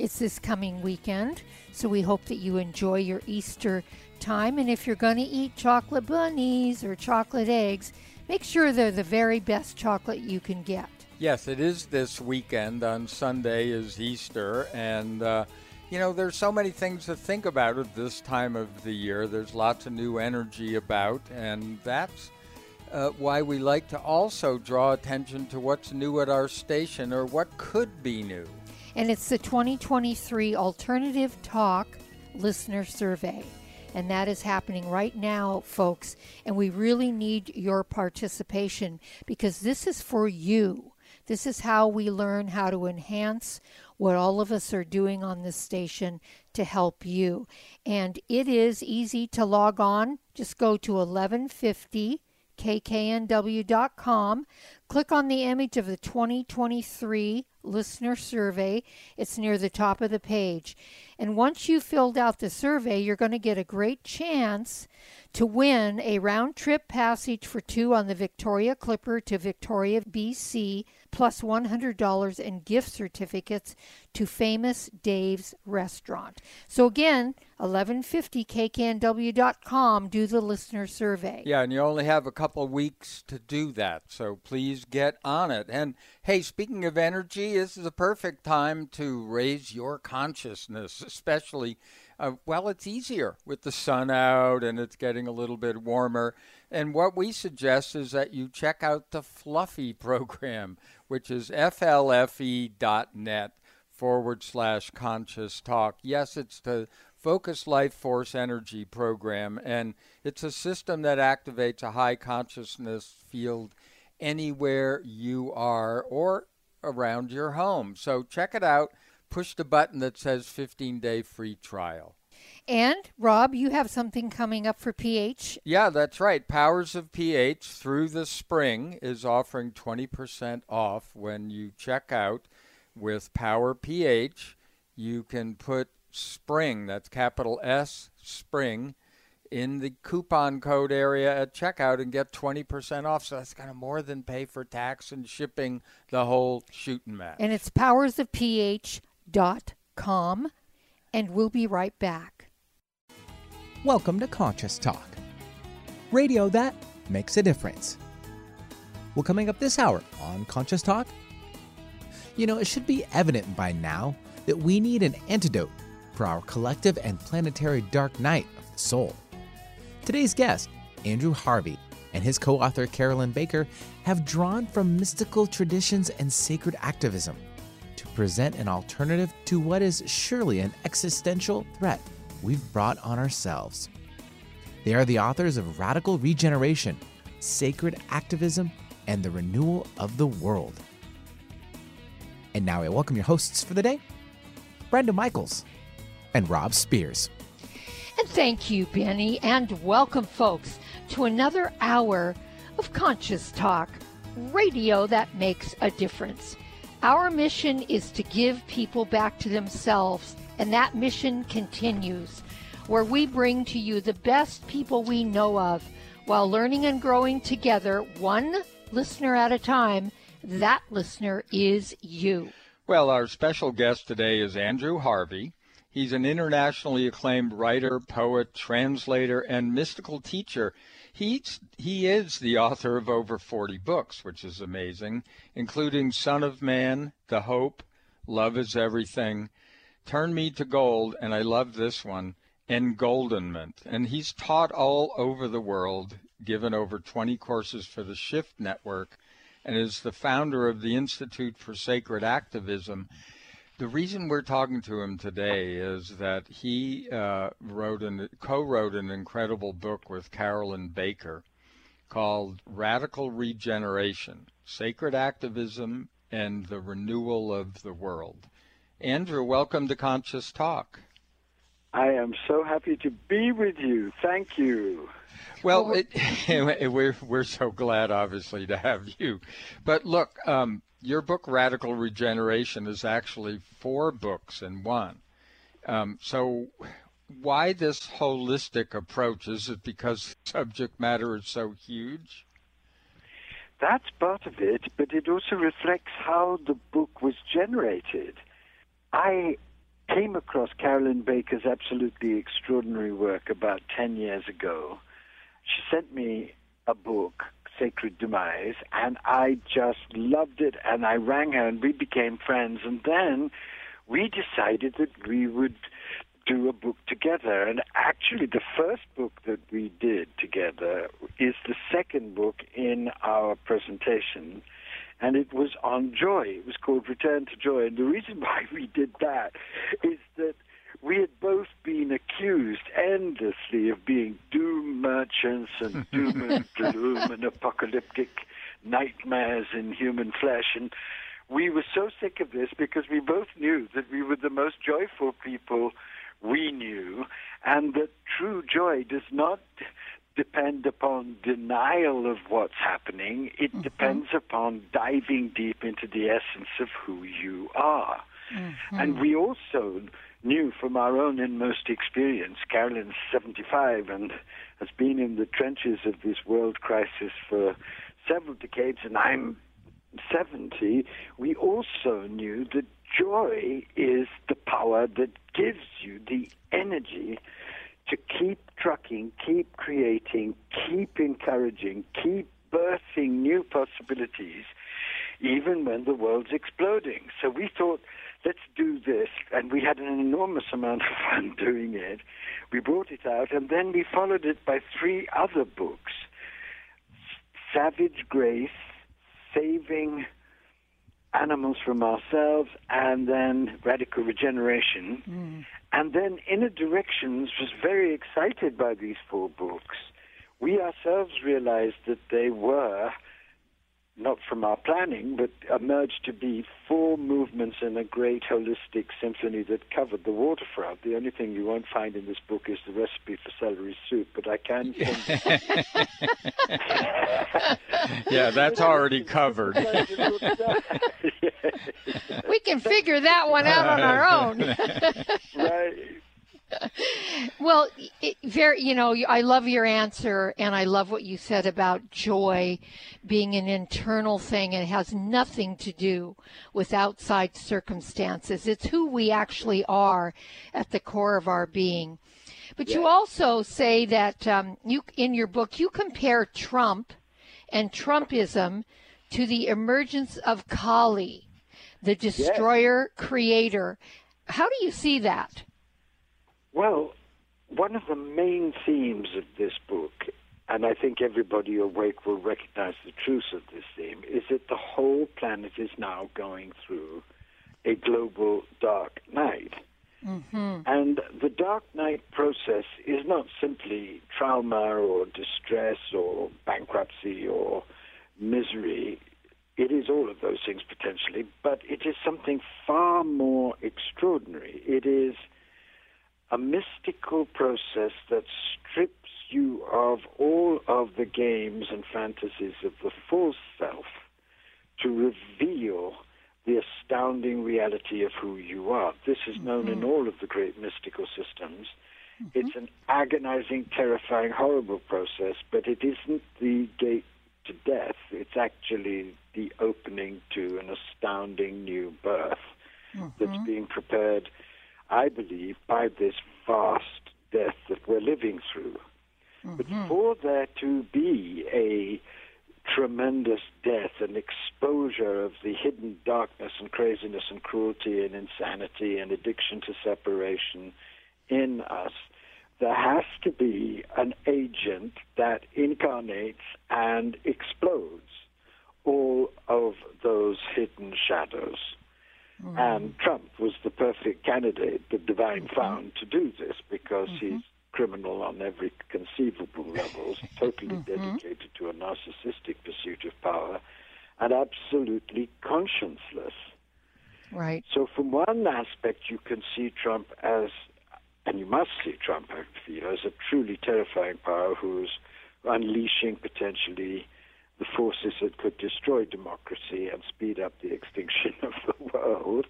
It's this coming weekend, so we hope that you enjoy your Easter time. And if you're going to eat chocolate bunnies or chocolate eggs, make sure they're the very best chocolate you can get. Yes, it is this weekend. On Sunday is Easter, and uh, you know, there's so many things to think about at this time of the year. There's lots of new energy about, and that's uh, why we like to also draw attention to what's new at our station or what could be new and it's the 2023 Alternative Talk Listener Survey. And that is happening right now, folks. And we really need your participation because this is for you. This is how we learn how to enhance what all of us are doing on this station to help you. And it is easy to log on. Just go to 1150 kknw.com. Click on the image of the 2023 listener survey. It's near the top of the page. And once you've filled out the survey, you're going to get a great chance to win a round trip passage for two on the Victoria Clipper to Victoria, BC, plus $100 in gift certificates to Famous Dave's Restaurant. So again, 1150kknw.com, do the listener survey. Yeah, and you only have a couple of weeks to do that, so please get on it. And hey, speaking of energy, this is a perfect time to raise your consciousness, especially uh, well, it's easier with the sun out and it's getting a little bit warmer. And what we suggest is that you check out the Fluffy program, which is flfe.net forward slash conscious talk. Yes, it's the Focus Life Force Energy program, and it's a system that activates a high consciousness field anywhere you are or around your home. So check it out push the button that says 15 day free trial. And Rob, you have something coming up for PH. Yeah, that's right. Powers of PH through the spring is offering 20% off when you check out with Power PH. You can put spring, that's capital S, spring, in the coupon code area at checkout and get 20% off. So that's kind of more than pay for tax and shipping the whole shooting match. And it's Powers of PH com, and we'll be right back. Welcome to Conscious Talk, radio that makes a difference. Well, coming up this hour on Conscious Talk, you know, it should be evident by now that we need an antidote for our collective and planetary dark night of the soul. Today's guest, Andrew Harvey, and his co author Carolyn Baker have drawn from mystical traditions and sacred activism present an alternative to what is surely an existential threat we've brought on ourselves. They are the authors of Radical Regeneration, Sacred Activism, and the Renewal of the World. And now I welcome your hosts for the day, Brenda Michaels and Rob Spears. And thank you, Benny, and welcome, folks, to another hour of Conscious Talk, radio that makes a difference. Our mission is to give people back to themselves, and that mission continues, where we bring to you the best people we know of while learning and growing together, one listener at a time. That listener is you. Well, our special guest today is Andrew Harvey. He's an internationally acclaimed writer, poet, translator, and mystical teacher. He's, he is the author of over 40 books, which is amazing, including Son of Man, The Hope, Love is Everything, Turn Me to Gold, and I love this one, Engoldenment. And he's taught all over the world, given over 20 courses for the Shift Network, and is the founder of the Institute for Sacred Activism. The reason we're talking to him today is that he uh, wrote and co-wrote an incredible book with Carolyn Baker called Radical Regeneration: Sacred Activism and the Renewal of the World. Andrew, welcome to Conscious Talk. I am so happy to be with you. Thank you. Well, it, we're we're so glad, obviously, to have you. But look, um, your book Radical Regeneration is actually four books in one. Um, so, why this holistic approach? Is it because subject matter is so huge? That's part of it, but it also reflects how the book was generated. I came across Carolyn Baker's absolutely extraordinary work about 10 years ago. She sent me a book, Sacred Demise, and I just loved it. And I rang her and we became friends. And then we decided that we would do a book together. And actually, the first book that we did together is the second book in our presentation. And it was on joy. It was called Return to Joy. And the reason why we did that is that we had both been accused endlessly of being doom merchants and doom and gloom and apocalyptic nightmares in human flesh. And we were so sick of this because we both knew that we were the most joyful people we knew, and that true joy does not depend upon denial of what's happening. It mm-hmm. depends upon diving deep into the essence of who you are. Mm-hmm. And we also knew from our own inmost experience, Carolyn's 75 and has been in the trenches of this world crisis for several decades, and I'm 70, we also knew that joy is the power that gives you the energy to keep trucking, keep creating, keep encouraging, keep birthing new possibilities, even when the world's exploding. So we thought, let's do this. And we had an enormous amount of fun doing it. We brought it out, and then we followed it by three other books Savage Grace, Saving animals from ourselves, and then radical regeneration. Mm. And then Inner Traditions was very excited by these four books. We ourselves realized that they were, not from our planning, but emerged to be four movements in a great holistic symphony that covered the waterfront. The only thing you won't find in this book is the recipe for celery soup, but I can. yeah, that's already covered. we can figure that one out on our own. right. Well, it, very, you know, I love your answer, and I love what you said about joy being an internal thing and it has nothing to do with outside circumstances. It's who we actually are at the core of our being. But you also say that um, you, in your book, you compare Trump and Trumpism to the emergence of Kali, the destroyer creator. How do you see that? Well, one of the main themes of this book, and I think everybody awake will recognize the truth of this theme, is that the whole planet is now going through a global dark night. Mm-hmm. And the dark night process is not simply trauma or distress or bankruptcy or misery. It is all of those things potentially, but it is something far more extraordinary. It is a mystical process that strips you of all of the games and fantasies of the false self to reveal the astounding reality of who you are. This is known mm-hmm. in all of the great mystical systems. Mm-hmm. It's an agonizing, terrifying, horrible process, but it isn't the gate to death. It's actually the opening to an astounding new birth mm-hmm. that's being prepared, I believe, by this vast death that we're living through. But mm-hmm. for there to be a tremendous death and exposure of the hidden darkness and craziness and cruelty and insanity and addiction to separation in us, there has to be an agent that incarnates and explodes all of those hidden shadows. Mm-hmm. And Trump was the perfect candidate the divine mm-hmm. found to do this because mm-hmm. he's criminal on every conceivable level, totally mm-hmm. dedicated to a narcissistic pursuit of power, and absolutely conscienceless. Right. So, from one aspect, you can see Trump as, and you must see Trump, I feel, as a truly terrifying power who's unleashing potentially the forces that could destroy democracy and speed up the extinction of the world.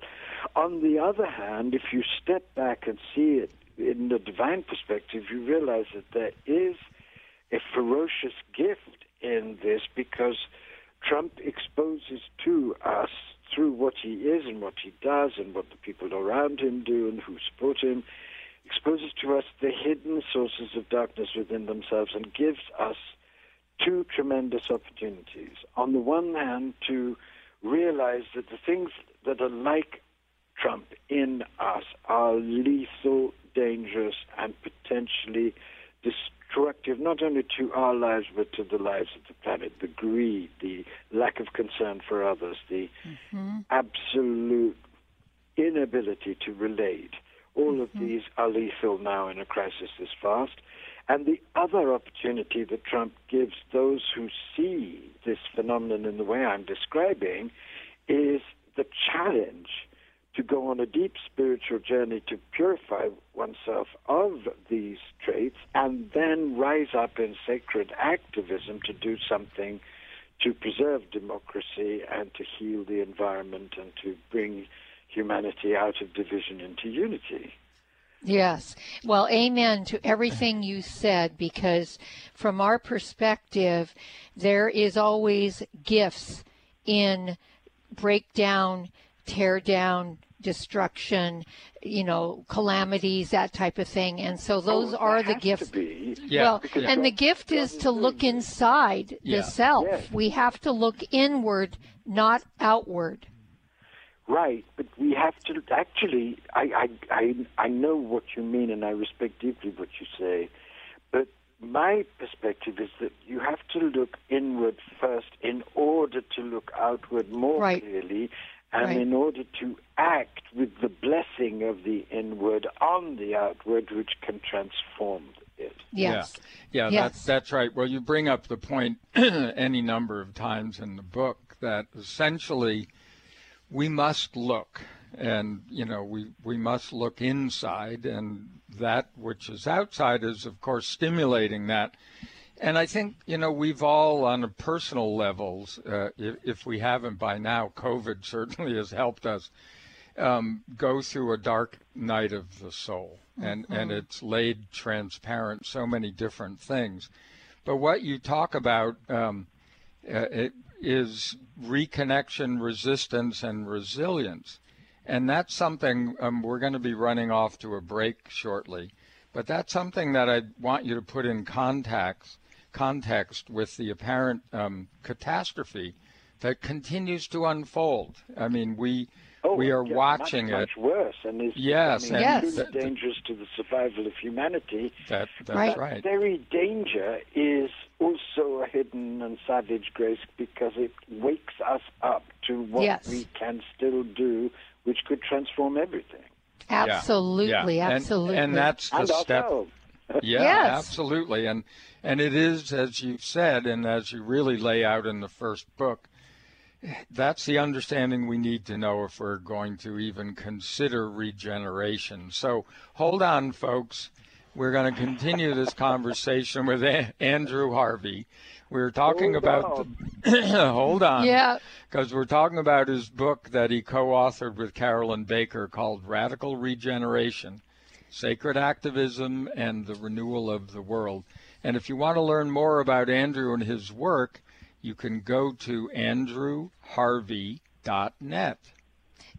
On the other hand, if you step back and see it in the divine perspective, you realize that there is a ferocious gift in this because Trump exposes to us through what he is and what he does and what the people around him do and who support him, exposes to us the hidden sources of darkness within themselves and gives us two tremendous opportunities. On the one hand, to realize that the things that are like Trump in us are lethal, dangerous, and potentially destructive, not only to our lives, but to the lives of the planet. The greed, the lack of concern for others, the mm-hmm. absolute inability to relate. All mm-hmm. of these are lethal now in a crisis this fast. And the other opportunity that Trump gives those who see this phenomenon in the way I'm describing is the challenge to go on a deep spiritual journey to purify oneself of these traits and then rise up in sacred activism to do something to preserve democracy and to heal the environment and to bring humanity out of division into unity. Yes. Well, amen to everything you said because from our perspective, there is always gifts in breakdown, tear down, destruction, you know, calamities, that type of thing. And so oh, those oh, are the gifts. Yeah, well, and the gift is to look inside yeah. the self. Yes. We have to look inward, not outward. Right, but we have to actually. I, I I I know what you mean, and I respect deeply what you say. But my perspective is that you have to look inward first in order to look outward more right. clearly, and right. in order to act with the blessing of the inward on the outward, which can transform it. Yes. Yeah, yeah yes. That's, that's right. Well, you bring up the point any number of times in the book that essentially we must look and you know we we must look inside and that which is outside is of course stimulating that and i think you know we've all on a personal levels uh, if, if, we haven't by now covid certainly has helped us um, go through a dark night of the soul and mm-hmm. and it's laid transparent so many different things but what you talk about um, uh, it, is reconnection, resistance, and resilience. And that's something um, we're going to be running off to a break shortly. But that's something that I want you to put in context, context with the apparent um, catastrophe that continues to unfold. I mean, we Oh, we are yeah, watching much, it. Much worse, and is yes, becoming yes. That, dangerous to the survival of humanity. That, that's right. right. very danger is also a hidden and savage grace because it wakes us up to what yes. we can still do, which could transform everything. Absolutely, yeah. absolutely. And, and that's the and step. Ourselves. Yeah, yes. absolutely. And and it is as you've said and as you really lay out in the first book, that's the understanding we need to know if we're going to even consider regeneration. So hold on, folks. We're going to continue this conversation with a- Andrew Harvey. We're talking hold about. The, hold on. Yeah. Because we're talking about his book that he co authored with Carolyn Baker called Radical Regeneration Sacred Activism and the Renewal of the World. And if you want to learn more about Andrew and his work, you can go to andrewharvey.net.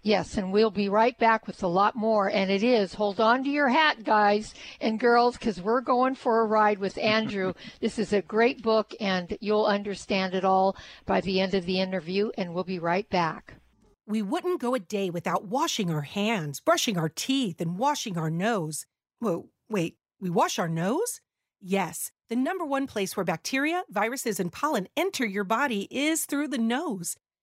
Yes, and we'll be right back with a lot more. And it is, hold on to your hat, guys and girls, because we're going for a ride with Andrew. this is a great book, and you'll understand it all by the end of the interview, and we'll be right back. We wouldn't go a day without washing our hands, brushing our teeth, and washing our nose. Whoa, wait, we wash our nose? Yes, the number one place where bacteria, viruses, and pollen enter your body is through the nose.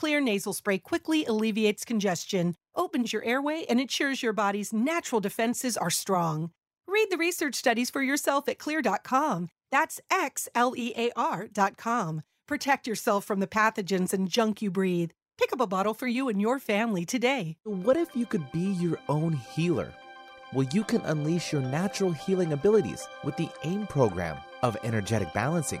Xlear nasal spray quickly alleviates congestion, opens your airway, and ensures your body's natural defenses are strong. Read the research studies for yourself at xlear.com. That's X L E A R.com. Protect yourself from the pathogens and junk you breathe. Pick up a bottle for you and your family today. What if you could be your own healer? Well, you can unleash your natural healing abilities with the AIM program of energetic balancing.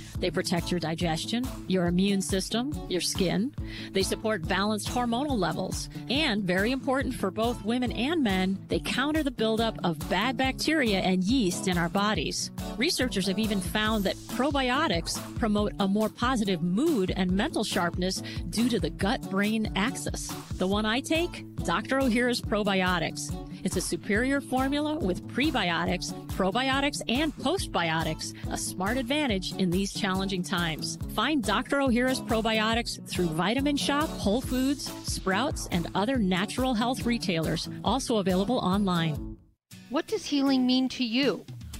They protect your digestion, your immune system, your skin. They support balanced hormonal levels. And very important for both women and men, they counter the buildup of bad bacteria and yeast in our bodies. Researchers have even found that probiotics promote a more positive mood and mental sharpness due to the gut brain axis. The one I take, Dr. Ohhira's Probiotics. It's a superior formula with prebiotics, probiotics, and postbiotics, a smart advantage in these challenging times. Find Dr. Ohhira's probiotics through Vitamin Shoppe, Whole Foods, Sprouts, and other natural health retailers, also available online. What does healing mean to you?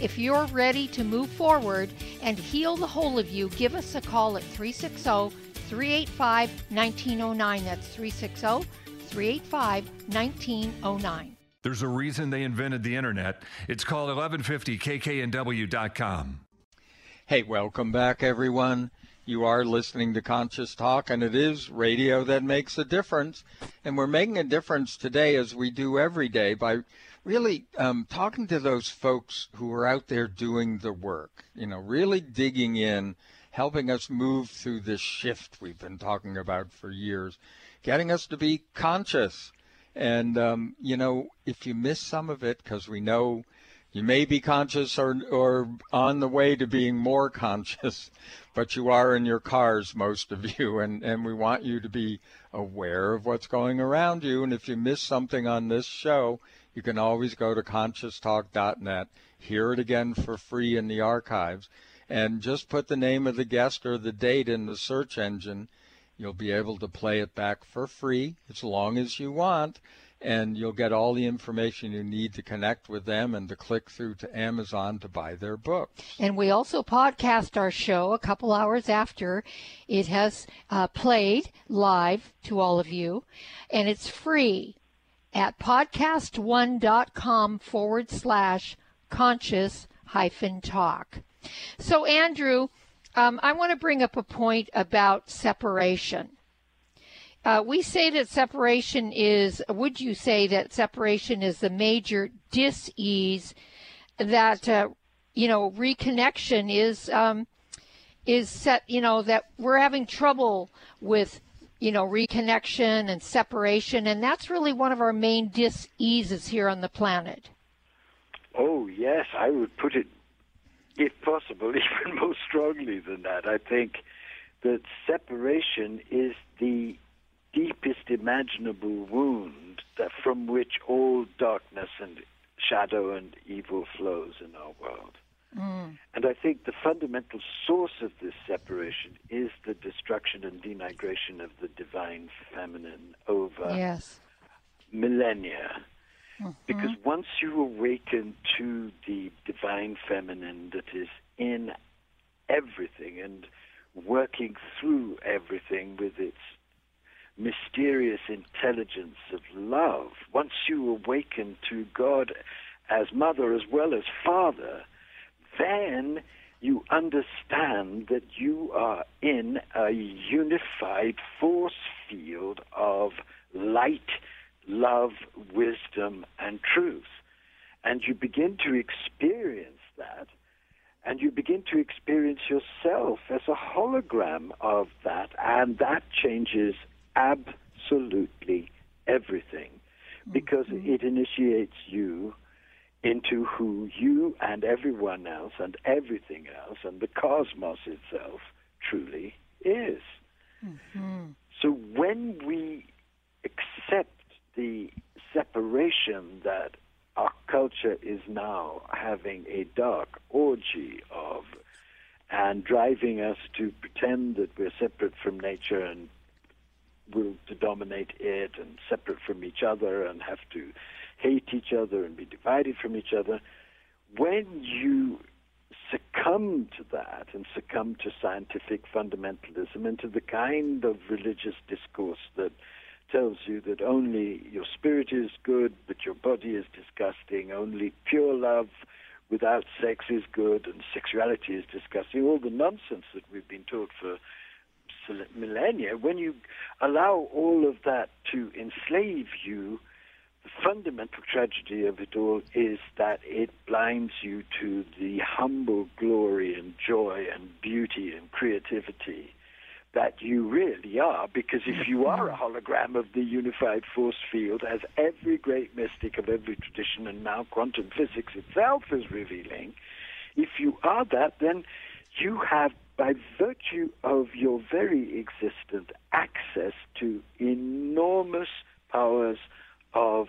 If you're ready to move forward and heal the whole of you, give us a call at 360 385 1909. That's 360 385 1909. There's a reason they invented the internet. It's called 1150kknw.com. Hey, welcome back, everyone. You are listening to Conscious Talk, and it is radio that makes a difference. And we're making a difference today, as we do every day, by really um, talking to those folks who are out there doing the work, you know, really digging in, helping us move through this shift we've been talking about for years, getting us to be conscious. And, um, you know, if you miss some of it, because we know you may be conscious or, or on the way to being more conscious, but you are in your cars, most of you, and, and we want you to be aware of what's going around you. And if you miss something on this show, you can always go to conscioustalk.net, hear it again for free in the archives, and just put the name of the guest or the date in the search engine. You'll be able to play it back for free as long as you want, and you'll get all the information you need to connect with them and to click through to Amazon to buy their books. And we also podcast our show a couple hours after it has uh, played live to all of you, and it's free at podcastone.com forward slash conscious hyphen talk. So, Andrew, um, I want to bring up a point about separation. Uh, we say that separation is, would you say that separation is the major dis-ease that, uh, you know, reconnection is, um, is set, you know, that we're having trouble with, you know, reconnection and separation. And that's really one of our main dis-eases here on the planet. Oh, yes, I would put it, if possible, even more strongly than that. I think that separation is the deepest imaginable wound that from which all darkness and shadow and evil flows in our world. Mm. And I think the fundamental source of this separation is the destruction and denigration of the divine feminine over yes. millennia. Mm-hmm. Because once you awaken to the divine feminine that is in everything and working through everything with its mysterious intelligence of love, once you awaken to God as mother as well as father, then you understand that you are in a unified force field of light, love, wisdom, and truth. And you begin to experience that, and you begin to experience yourself as a hologram of that, and that changes absolutely everything because mm-hmm. it initiates you into who you and everyone else and everything else and the cosmos itself truly is. Mm-hmm. So when we accept the separation that our culture is now having a dark orgy of and driving us to pretend that we're separate from nature and will to dominate it and separate from each other and have to hate each other and be divided from each other. When you succumb to that and succumb to scientific fundamentalism and to the kind of religious discourse that tells you that only your spirit is good but your body is disgusting, only pure love without sex is good and sexuality is disgusting, all the nonsense that we've been taught for millennia, when you allow all of that to enslave you, the fundamental tragedy of it all is that it blinds you to the humble glory and joy and beauty and creativity that you really are, because if you are a hologram of the unified force field, as every great mystic of every tradition and now quantum physics itself is revealing, if you are that, then you have by virtue of your very existence, access to enormous powers of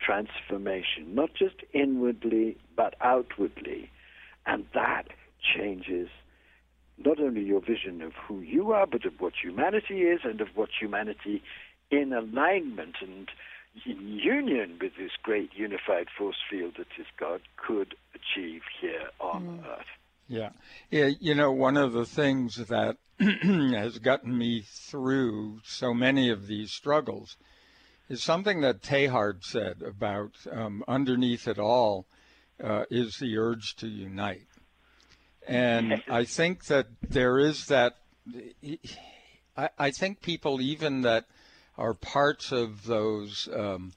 transformation, not just inwardly, but outwardly. And that changes not only your vision of who you are, but of what humanity is and of what humanity in alignment and in union with this great unified force field that is God could achieve here on mm. earth. Yeah. yeah. You know, one of the things that has gotten me through so many of these struggles is something that Teilhard said about um, underneath it all uh, is the urge to unite. And I think that there is that. I, I think people, even that are parts of those um,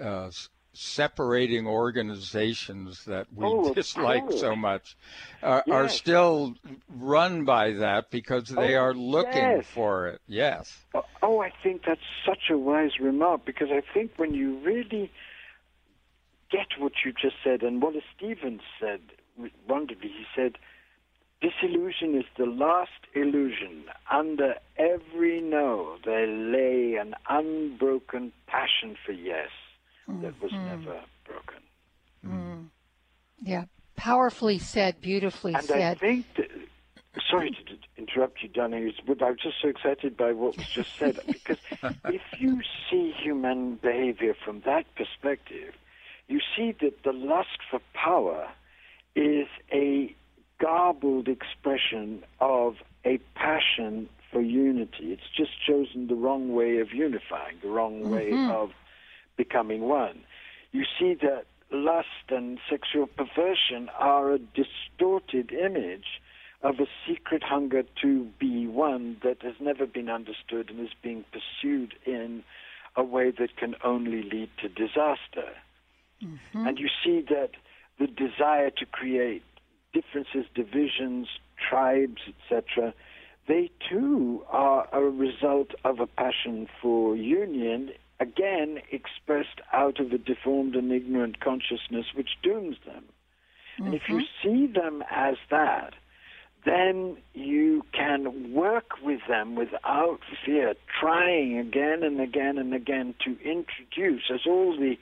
uh, separating organizations that we oh, dislike so much uh, yes. are still run by that because they oh, are looking yes. for it. Yes. Oh, oh, I think that's such a wise remark because I think when you really get what you just said, and Wallace Stevens said wonderfully, he said, Disillusion is the last illusion. Under every no, there lay an unbroken passion for yes that was mm. never broken. Mm. Yeah, powerfully said, beautifully and said. I think, that, sorry to interrupt you, Danny, but I was just so excited by what was just said because if you see human behavior from that perspective, you see that the lust for power is a garbled expression of a passion for unity. It's just chosen the wrong way of unifying, the wrong way mm-hmm. of becoming one. You see that lust and sexual perversion are a distorted image of a secret hunger to be one that has never been understood and is being pursued in a way that can only lead to disaster. Mm-hmm. And you see that the desire to create differences, divisions, tribes, etc., they too are a result of a passion for union, again expressed out of a deformed and ignorant consciousness which dooms them. Mm-hmm. And if you mm-hmm. see them as that, then you can work with them without fear, trying again and again and again to introduce, as all the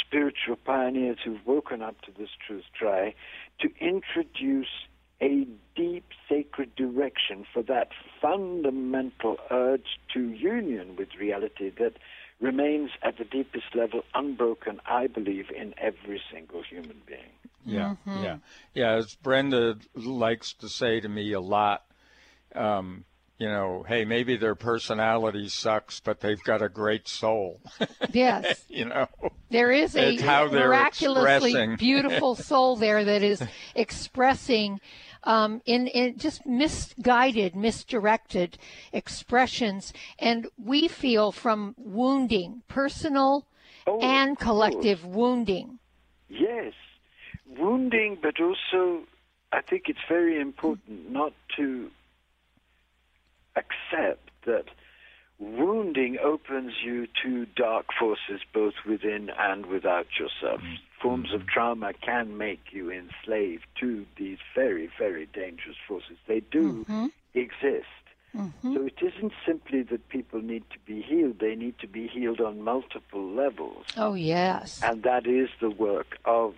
spiritual pioneers who've woken up to this truth try, to introduce a deep sacred direction for that fundamental urge to union with reality that remains at the deepest level unbroken, I believe, in every single human being. Yeah, mm-hmm. yeah, yeah. As Brenda likes to say to me a lot, um, you know, hey, maybe their personality sucks, but they've got a great soul. Yes. you know, there is a miraculously beautiful soul there that is expressing um, in, in just misguided, misdirected expressions. And we feel from wounding, personal oh, and collective wounding. Yes, wounding, but also I think it's very important not to accept that wounding opens you to dark forces both within and without yourself. Forms of trauma can make you enslaved to these very, very dangerous forces. They do mm-hmm. exist. Mm-hmm. So it isn't simply that people need to be healed, they need to be healed on multiple levels. Oh, yes. And that is the work of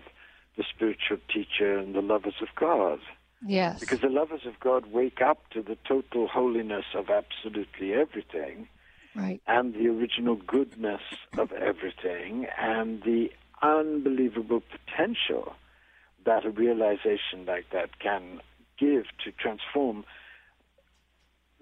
the spiritual teacher and the lovers of God. Yes. Because the lovers of God wake up to the total holiness of absolutely everything. Right. And the original goodness of everything and the unbelievable potential that a realization like that can give to transform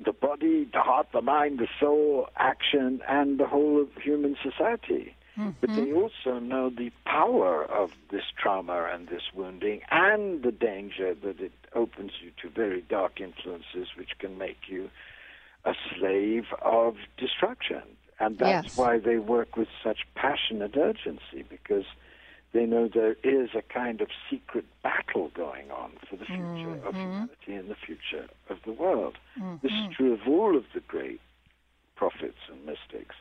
the body, the heart, the mind, the soul, action, and the whole of human society. Mm-hmm. But they also know the power of this trauma and this wounding and the danger that it opens you to very dark influences which can make you a slave of destruction. And that's yes. why they work with such passionate urgency because they know there is a kind of secret battle going on for the future mm-hmm. of humanity and the future of the world. Mm-hmm. This is true of all of the great prophets and mystics.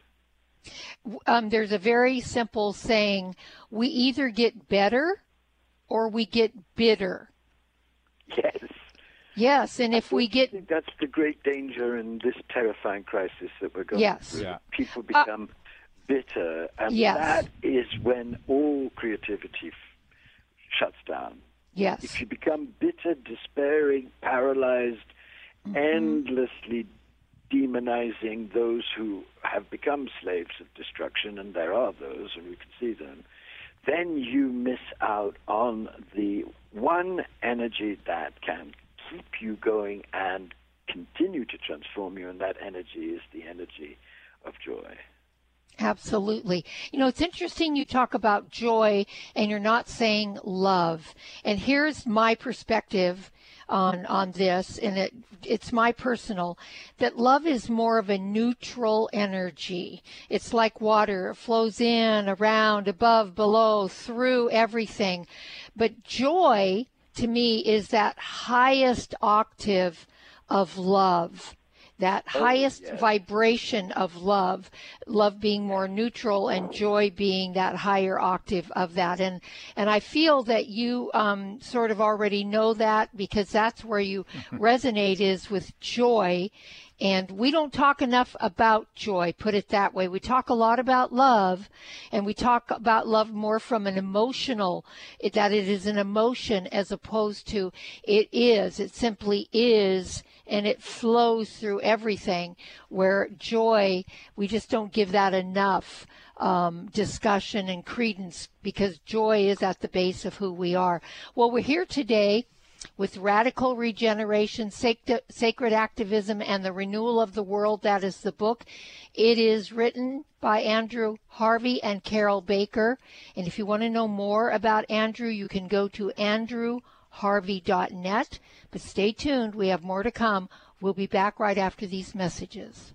Um, there's a very simple saying we either get better or we get bitter. Yes. Yes, and if we get that's the great danger in this terrifying crisis that we're going yes. through. Yeah. People uh, become uh, bitter, and yes. that is when all creativity f- shuts down. Yes. If you become bitter, despairing, paralyzed, mm-hmm. endlessly demonizing those who have become slaves of destruction, and there are those, and we can see them, then you miss out on the one energy that can keep you going and continue to transform you, and that energy is the energy of joy. Absolutely. You know, it's interesting you talk about joy and you're not saying love. And here's my perspective on on this and it it's my personal that love is more of a neutral energy. It's like water, it flows in, around, above, below, through everything. But joy to me is that highest octave of love that oh, highest yes. vibration of love, love being more neutral and joy being that higher octave of that. And and I feel that you um, sort of already know that because that's where you resonate is with joy. And we don't talk enough about joy, put it that way. We talk a lot about love, and we talk about love more from an emotional, that it is an emotion as opposed to it is. It simply is and it flows through everything. Where joy, we just don't give that enough um, discussion and credence because joy is at the base of who we are. Well, we're here today with radical regeneration, sacred activism, and the renewal of the world. That is the book. It is written by Andrew Harvey and Carol Baker. And if you want to know more about Andrew, you can go to andrewharvey.net. But stay tuned, we have more to come. We'll be back right after these messages.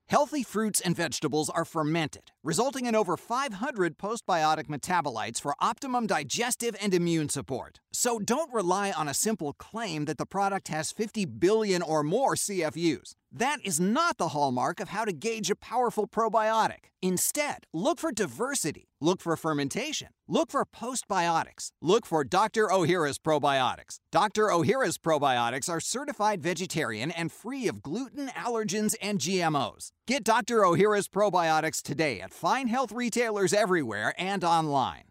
Healthy fruits and vegetables are fermented, resulting in over 500 postbiotic metabolites for optimum digestive and immune support. So don't rely on a simple claim that the product has 50 billion or more CFUs. That is not the hallmark of how to gauge a powerful probiotic. Instead, look for diversity, look for fermentation, look for postbiotics, look for Dr. Ohhira's probiotics. Dr. Ohhira's probiotics are certified vegetarian and free of gluten, allergens, and GMOs. Get Dr. Ohhira's probiotics today at fine health retailers everywhere and online.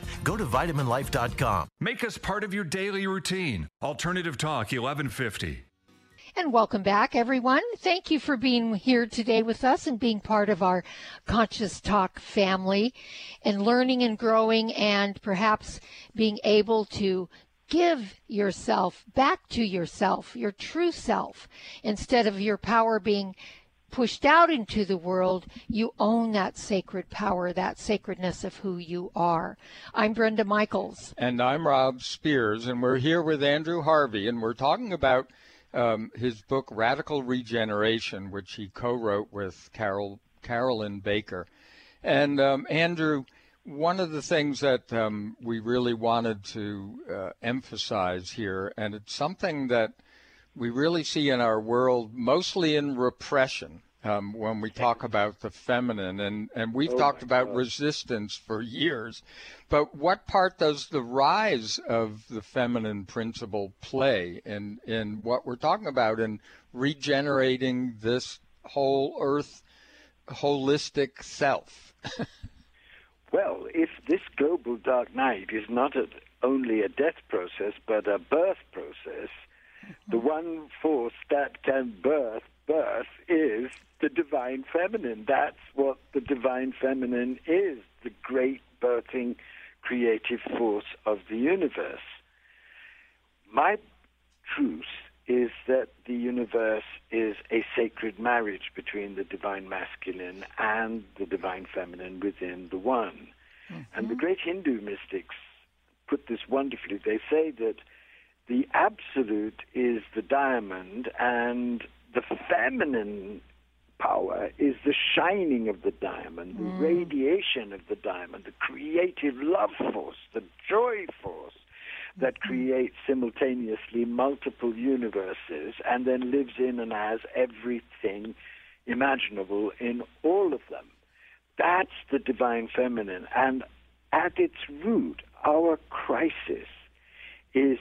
Go to vitaminlife.com. Make us part of your daily routine. Alternative Talk 1150. And welcome back, everyone. Thank you for being here today with us and being part of our Conscious Talk family and learning and growing and perhaps being able to give yourself back to yourself, your true self, instead of your power being pushed out into the world, you own that sacred power, that sacredness of who you are. I'm Brenda Michaels. And I'm Rob Spears, and we're here with Andrew Harvey, and we're talking about um, his book Radical Regeneration, which he co-wrote with Carol Carolyn Baker. And um, Andrew, one of the things that um, we really wanted to uh, emphasize here, and it's something that we really see in our world, mostly in repression, um, when we talk about the feminine, and, and we've oh talked about God. resistance for years. But what part does the rise of the feminine principle play in, in what we're talking about in regenerating this whole earth holistic self? well, if this global dark night is not a, only a death process, but a birth process, the mm-hmm. one force that can birth birth is the divine feminine. That's what the divine feminine is, the great birthing creative force of the universe. My truth is that the universe is a sacred marriage between the divine masculine and the divine feminine within the one. Mm-hmm. And the great Hindu mystics put this wonderfully. They say that the absolute is the diamond, and the feminine power is the shining of the diamond, the mm. radiation of the diamond, the creative love force, the joy force that mm-hmm. creates simultaneously multiple universes and then lives in and has everything imaginable in all of them. That's the divine feminine. And at its root, our crisis is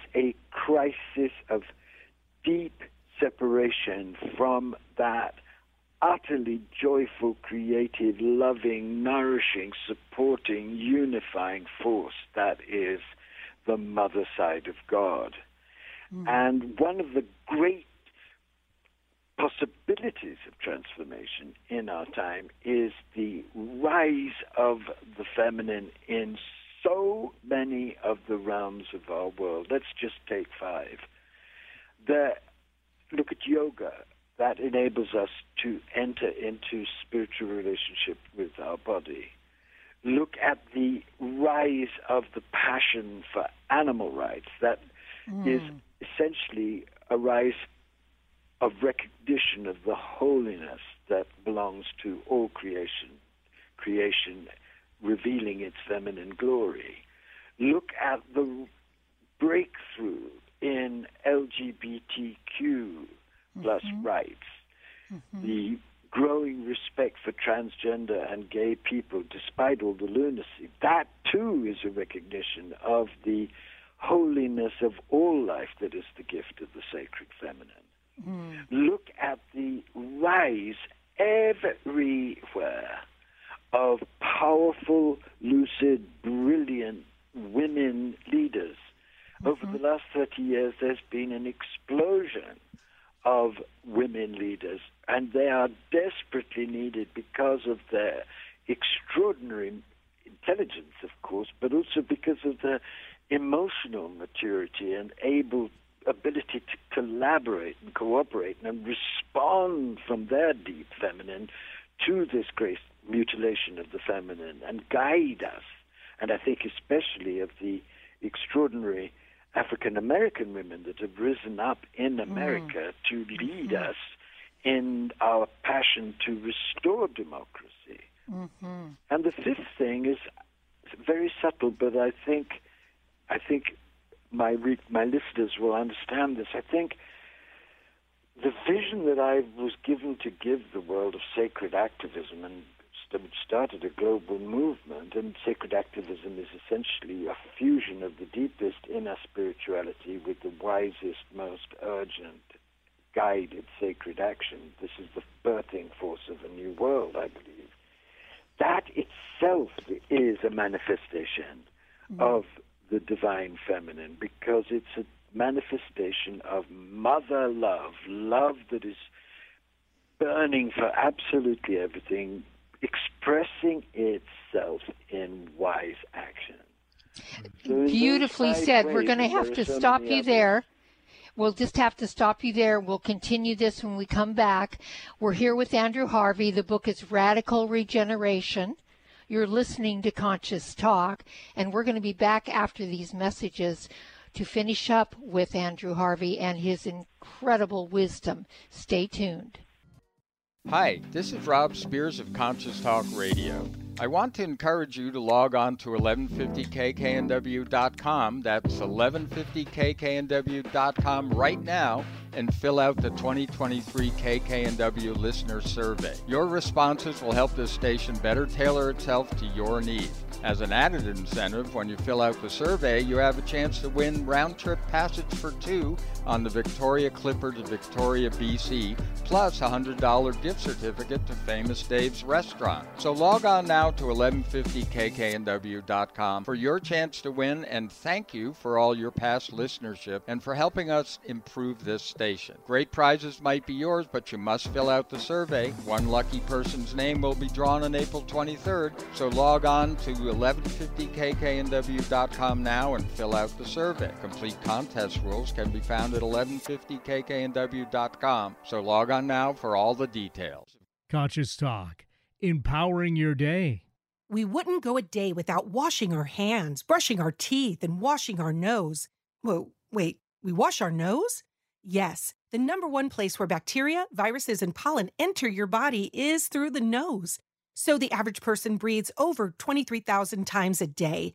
crisis of deep separation from that utterly joyful, creative, loving, nourishing, supporting, unifying force that is the mother side of God. Mm. And one of the great possibilities of transformation in our time is the rise of the feminine in so many of the realms of our world. Let's just take five. The, look at yoga. That enables us to enter into spiritual relationship with our body. Look at the rise of the passion for animal rights. That mm. is essentially a rise of recognition of the holiness that belongs to all creation, creation revealing its feminine glory. Look at the breakthrough in LGBTQ plus mm-hmm. rights, mm-hmm. the growing respect for transgender and gay people despite all the lunacy. That too is a recognition of the holiness of all life that is the gift of the sacred feminine. Mm. Look at the rise everywhere of powerful, lucid, brilliant women leaders. Mm-hmm. Over the last 30 years, there's been an explosion of women leaders, and they are desperately needed because of their extraordinary intelligence, of course, but also because of their emotional maturity and able ability to collaborate and cooperate and respond from their deep feminine to this great mutilation of the feminine and guide us. And I think especially of the extraordinary African American women that have risen up in mm. America mm. to lead mm-hmm. us in our passion to restore democracy. Mm-hmm. And the fifth thing is very subtle, but I think I think my my listeners will understand this. I think the vision that I was given to give the world of sacred activism and which started a global movement, and sacred activism is essentially a fusion of the deepest inner spirituality with the wisest, most urgent, guided sacred action. This is the birthing force of a new world, I believe. That itself is a manifestation mm-hmm. of the divine feminine because it's a manifestation of mother love, love that is burning for absolutely everything, expressing itself in wise action. So Beautifully said. We're going to have to stop you there. We'll just have to stop you there. We'll continue this when we come back. We're here with Andrew Harvey. The book is Radical Regeneration. You're listening to Conscious Talk, and we're going to be back after these messages to finish up with Andrew Harvey and his incredible wisdom. Stay tuned. Hi, this is Rob Spears of Conscious Talk Radio. I want to encourage you to log on to 1150kknw.com. That's 1150kknw.com right now and fill out the 2023 KKNW listener survey. Your responses will help this station better tailor itself to your needs. As an added incentive, when you fill out the survey, you have a chance to win round trip passage for two on the Victoria Clipper to Victoria, BC, plus a $100 gift certificate to Famous Dave's Restaurant. So log on now to 1150kknw.com for your chance to win, and thank you for all your past listenership and for helping us improve this station. Great prizes might be yours, but you must fill out the survey. One lucky person's name will be drawn on April 23rd, so log on to 1150kknw.com now and fill out the survey. Complete contest rules can be found at 1150kknw.com, so log on now for all the details. Conscious Talk, empowering your day. We wouldn't go a day without washing our hands, brushing our teeth, and washing our nose. Whoa, wait, we wash our nose? Yes, the number one place where bacteria, viruses, and pollen enter your body is through the nose. So the average person breathes over 23,000 times a day.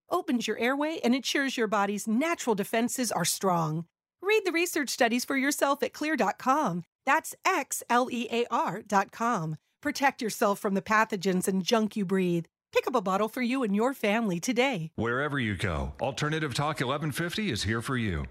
opens your airway, and ensures your body's natural defenses are strong. Read the research studies for yourself at xlear.com. That's X L E A R.com. Protect yourself from the pathogens and junk you breathe. Pick up a bottle for you and your family today. Wherever you go, Alternative Talk 1150 is here for you.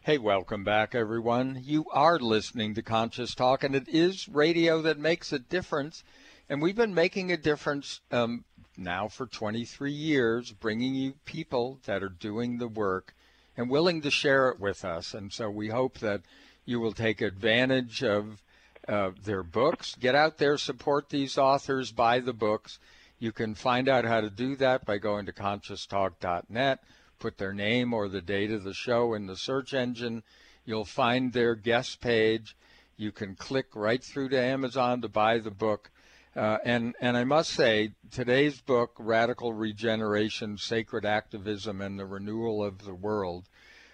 Hey, welcome back, everyone. You are listening to Conscious Talk, and it is radio that makes a difference. And we've been making a difference um, now for 23 years, bringing you people that are doing the work and willing to share it with us. And so we hope that you will take advantage of uh, their books. Get out there, support these authors, buy the books. You can find out how to do that by going to conscioustalk.net, put their name or the date of the show in the search engine. You'll find their guest page. You can click right through to Amazon to buy the book. Uh, and and I must say, today's book, Radical Regeneration, Sacred Activism, and the Renewal of the World,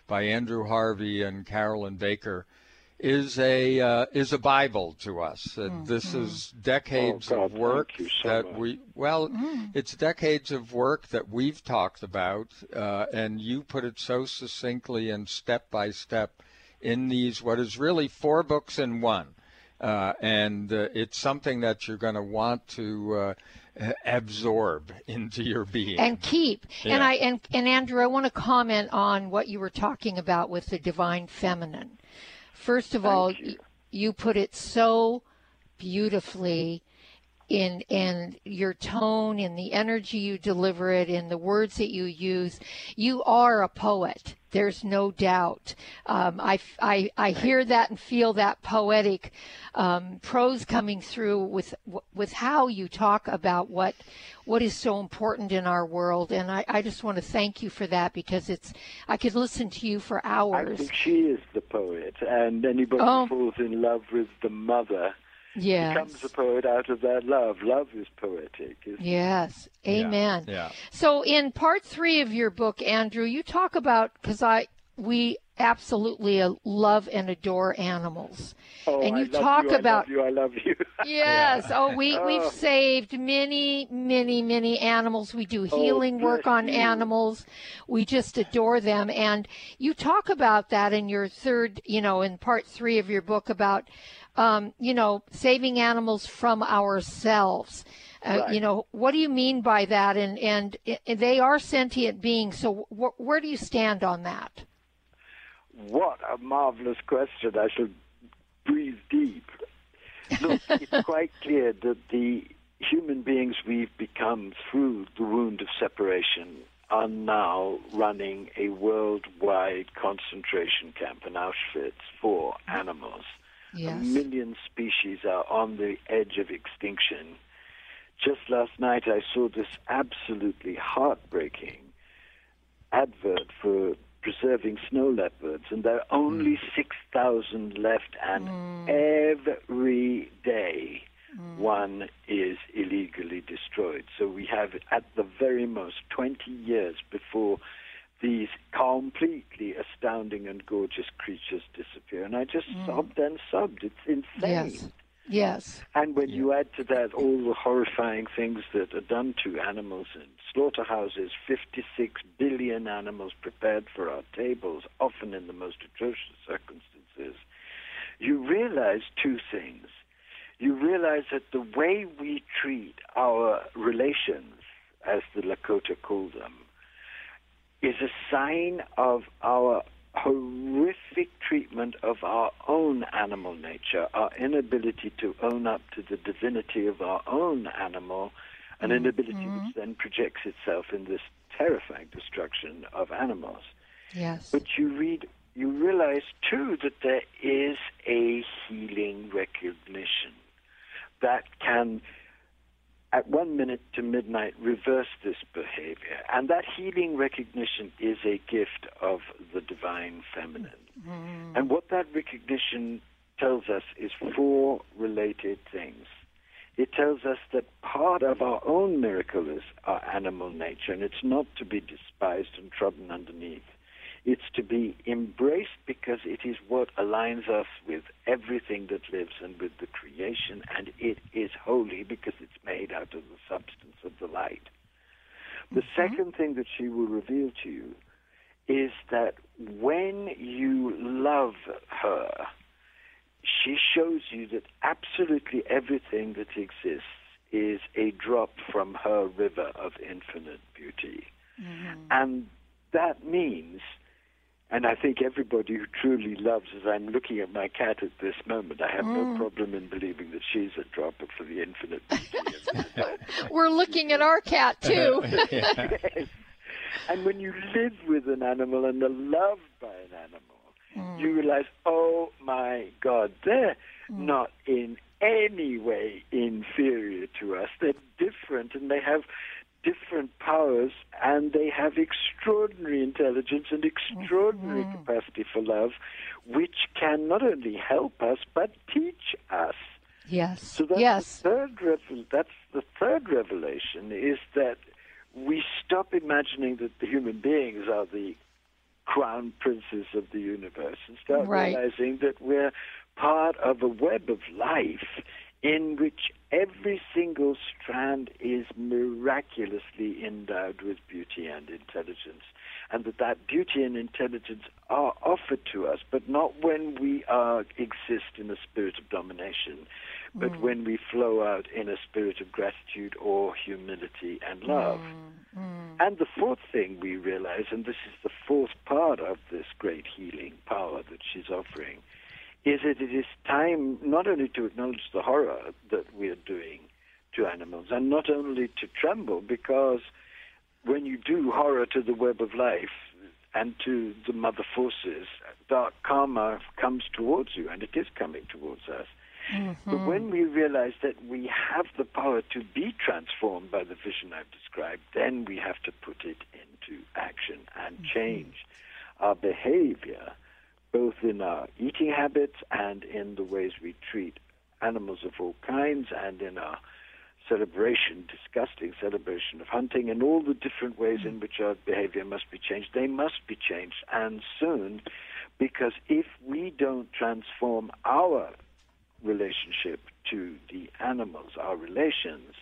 by Andrew Harvey and Carolyn Baker, is a uh, is a Bible to us. Uh, Mm-hmm. This is decades Oh, God, of work so that much. we well, Mm-hmm. it's decades of work that we've talked about, uh, and you put it so succinctly and step by step in these what is really four books in one. Uh, and uh, it's something that you're going to want to uh, absorb into your being. and keep. And I and, and Andrew, I want to comment on what you were talking about with the divine feminine. First of all, you. y- you put it so beautifully in in your tone, in the energy you deliver it, in the words that you use. You are a poet. There's no doubt. Um, I, I, I hear that and feel that poetic um, prose coming through with with how you talk about what what is so important in our world. And I, I just want to thank you for that because it's I could listen to you for hours. I think she is the poet, and anybody Oh. who falls in love with the mother Yes. becomes a poet out of that love. Love is poetic. Isn't it? Yes. Amen. Yeah. So in part three of your book, Andrew, you talk about because I we absolutely uh, love and adore animals, Oh, and I you love talk you, about I love you. I love you. yes. Oh, we we've Oh. saved many, many, many animals. We do Oh, healing work on you. animals. We just adore them, and you talk about that in your third, you know, in part three of your book about, um, you know, saving animals from ourselves. Uh, Right. You know, what do you mean by that? And and, and they are sentient beings. So wh- where do you stand on that? What a marvelous question. I shall breathe deep. Look, it's quite clear that the human beings we've become through the wound of separation are now running a worldwide concentration camp in Auschwitz for animals. A million species are on the edge of extinction. just last night I saw this absolutely heartbreaking advert for preserving snow leopards, and there are only mm. 6,000 left, and mm. every day mm. one is illegally destroyed. So we have, at the very most, 20 years before these completely astounding and gorgeous creatures disappear. And I just mm. sobbed and sobbed. It's insane. Yes. Yes. And when yeah. you add to that all the horrifying things that are done to animals in slaughterhouses, 56 billion animals prepared for our tables, often in the most atrocious circumstances, you realize two things. You realize that the way we treat our relations, as the Lakota call them, is a sign of our horrific treatment of our own animal nature, our inability to own up to the divinity of our own animal, an mm-hmm. inability which then projects itself in this terrifying destruction of animals. Yes. But you read, you realize too that there is a healing recognition that can at one minute to midnight reverse this behavior. And that healing recognition is a gift of the divine feminine. Mm. And what that recognition tells us is four related things. It tells us that part of our own miracle is our animal nature, and it's not to be despised and trodden underneath. It's to be embraced because it is what aligns us with everything that lives and with the creation, and it is holy because it's made out of the substance of the light. The mm-hmm. second thing that she will reveal to you is that when you love her, she shows you that absolutely everything that exists is a drop from her river of infinite beauty. Mm-hmm. And that means and I think everybody who truly loves, as I'm looking at my cat at this moment, I have mm. no problem in believing that she's a drop for the infinite We're looking at our cat too. yes. And when you live with an animal and are loved by an animal, mm. you realize, oh my God, they're mm. not in any way inferior to us. They're different and they have different powers and they have extraordinary intelligence and extraordinary mm-hmm. capacity for love, which can not only help us but teach us. Yes. So that's yes. the third revel- that's the third revelation is that we stop imagining that the human beings are the crown princes of the universe and start right. realizing that we're part of a web of life in which every single strand is miraculously endowed with beauty and intelligence, and that that beauty and intelligence are offered to us, but not when we are, exist in a spirit of domination, but mm. when we flow out in a spirit of gratitude or humility and love. Mm. Mm. And the fourth thing we realize, and this is the fourth part of this great healing power that she's offering, is that it is time not only to acknowledge the horror that we are doing to animals, and not only to tremble, because when you do horror to the web of life and to the mother forces, dark karma comes towards you, and it is coming towards us. Mm-hmm. But when we realize that we have the power to be transformed by the vision I've described, then we have to put it into action and mm-hmm. change our behavior both in our eating habits and in the ways we treat animals of all kinds and in our celebration, disgusting celebration of hunting, and all the different ways in which our behavior must be changed. They must be changed, and soon, because if we don't transform our relationship to the animals, our relations,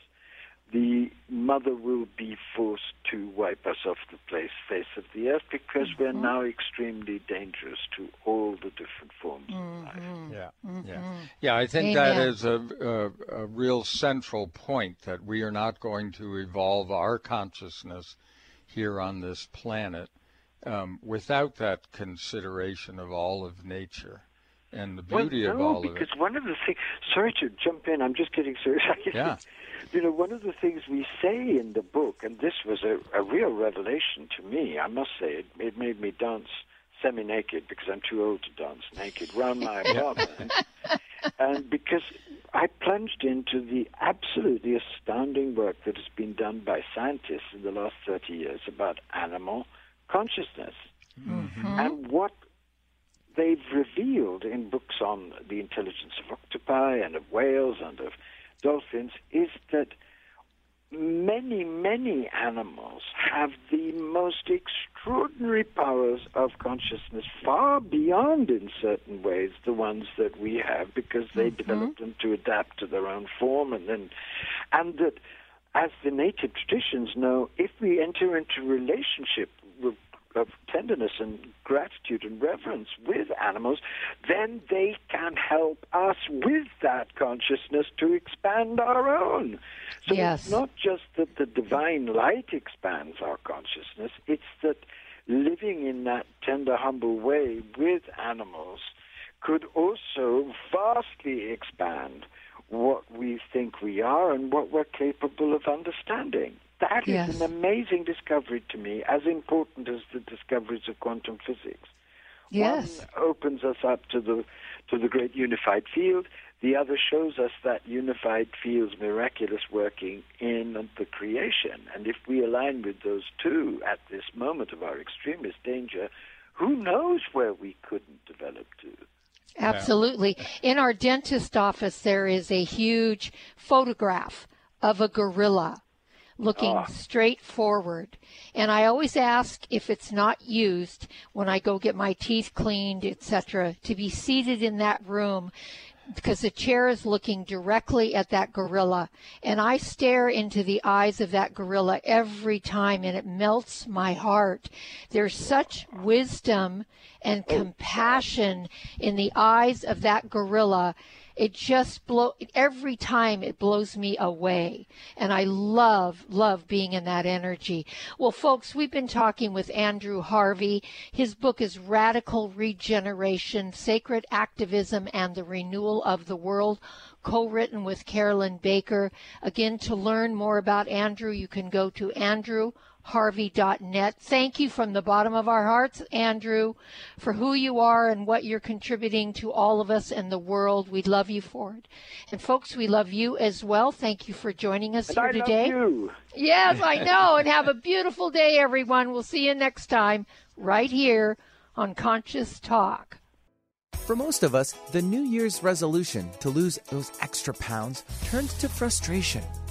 the mother will be forced to wipe us off the place, face of the earth because mm-hmm. we're now extremely dangerous to all the different forms mm-hmm. of life. Yeah, mm-hmm. yeah, yeah. I think Amen. that is a, a, a real central point that we are not going to evolve our consciousness here on this planet um, without that consideration of all of nature and the beauty well, no, of all of it. because one of the things. Sorry to jump in. I'm just getting serious. yeah. You know, one of the things we say in the book, and this was a, a real revelation to me. I must say, it, it made me dance semi-naked because I'm too old to dance naked around my apartment, and because I plunged into the absolutely astounding work that has been done by scientists in the last 30 years about animal consciousness. Mm-hmm. And what they've revealed in books on the intelligence of octopi and of whales and of dolphins is that many, many animals have the most extraordinary powers of consciousness, far beyond, in certain ways, the ones that we have, because they mm-hmm. develop them to adapt to their own form, and then, and that, as the native traditions know, if we enter into relationship of tenderness and gratitude and reverence with animals, then they can help us with that consciousness to expand our own. So yes. it's not just that the divine light expands our consciousness, it's that living in that tender, humble way with animals could also vastly expand what we think we are and what we're capable of understanding. That yes. is an amazing discovery to me, as important as the discoveries of quantum physics. Yes. One opens us up to the to the great unified field. The other shows us that unified field's miraculous working in the creation. And if we align with those two at this moment of our extremest danger, who knows where we couldn't develop to? Absolutely. In our dentist office, there is a huge photograph of a gorilla looking oh. straight forward. And I always ask if it's not used when I go get my teeth cleaned, etc., to be seated in that room because the chair is looking directly at that gorilla and I stare into the eyes of that gorilla every time and it melts my heart. There's such wisdom and oh. compassion in the eyes of that gorilla it just blow every time it blows me away. And i love love being in that energy. Well folks we've been talking with andrew harvey. His book is radical regeneration sacred activism and the renewal of the world co-written with carolyn baker. Again to learn more about andrew you can go to andrew harvey.net. Thank you from the bottom of our hearts, Andrew, for who you are and what you're contributing to all of us and the world. We love you for it. And folks, we love you as well. Thank you for joining us and here I today. Love you. Yes, I know. and have a beautiful day, everyone. We'll see you next time right here on Conscious Talk. For most of us, the New Year's resolution to lose those extra pounds turns to frustration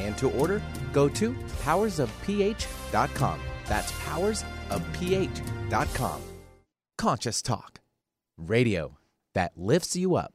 and to order, go to powersofph.com. That's powersofph.com. Conscious Talk, radio that lifts you up.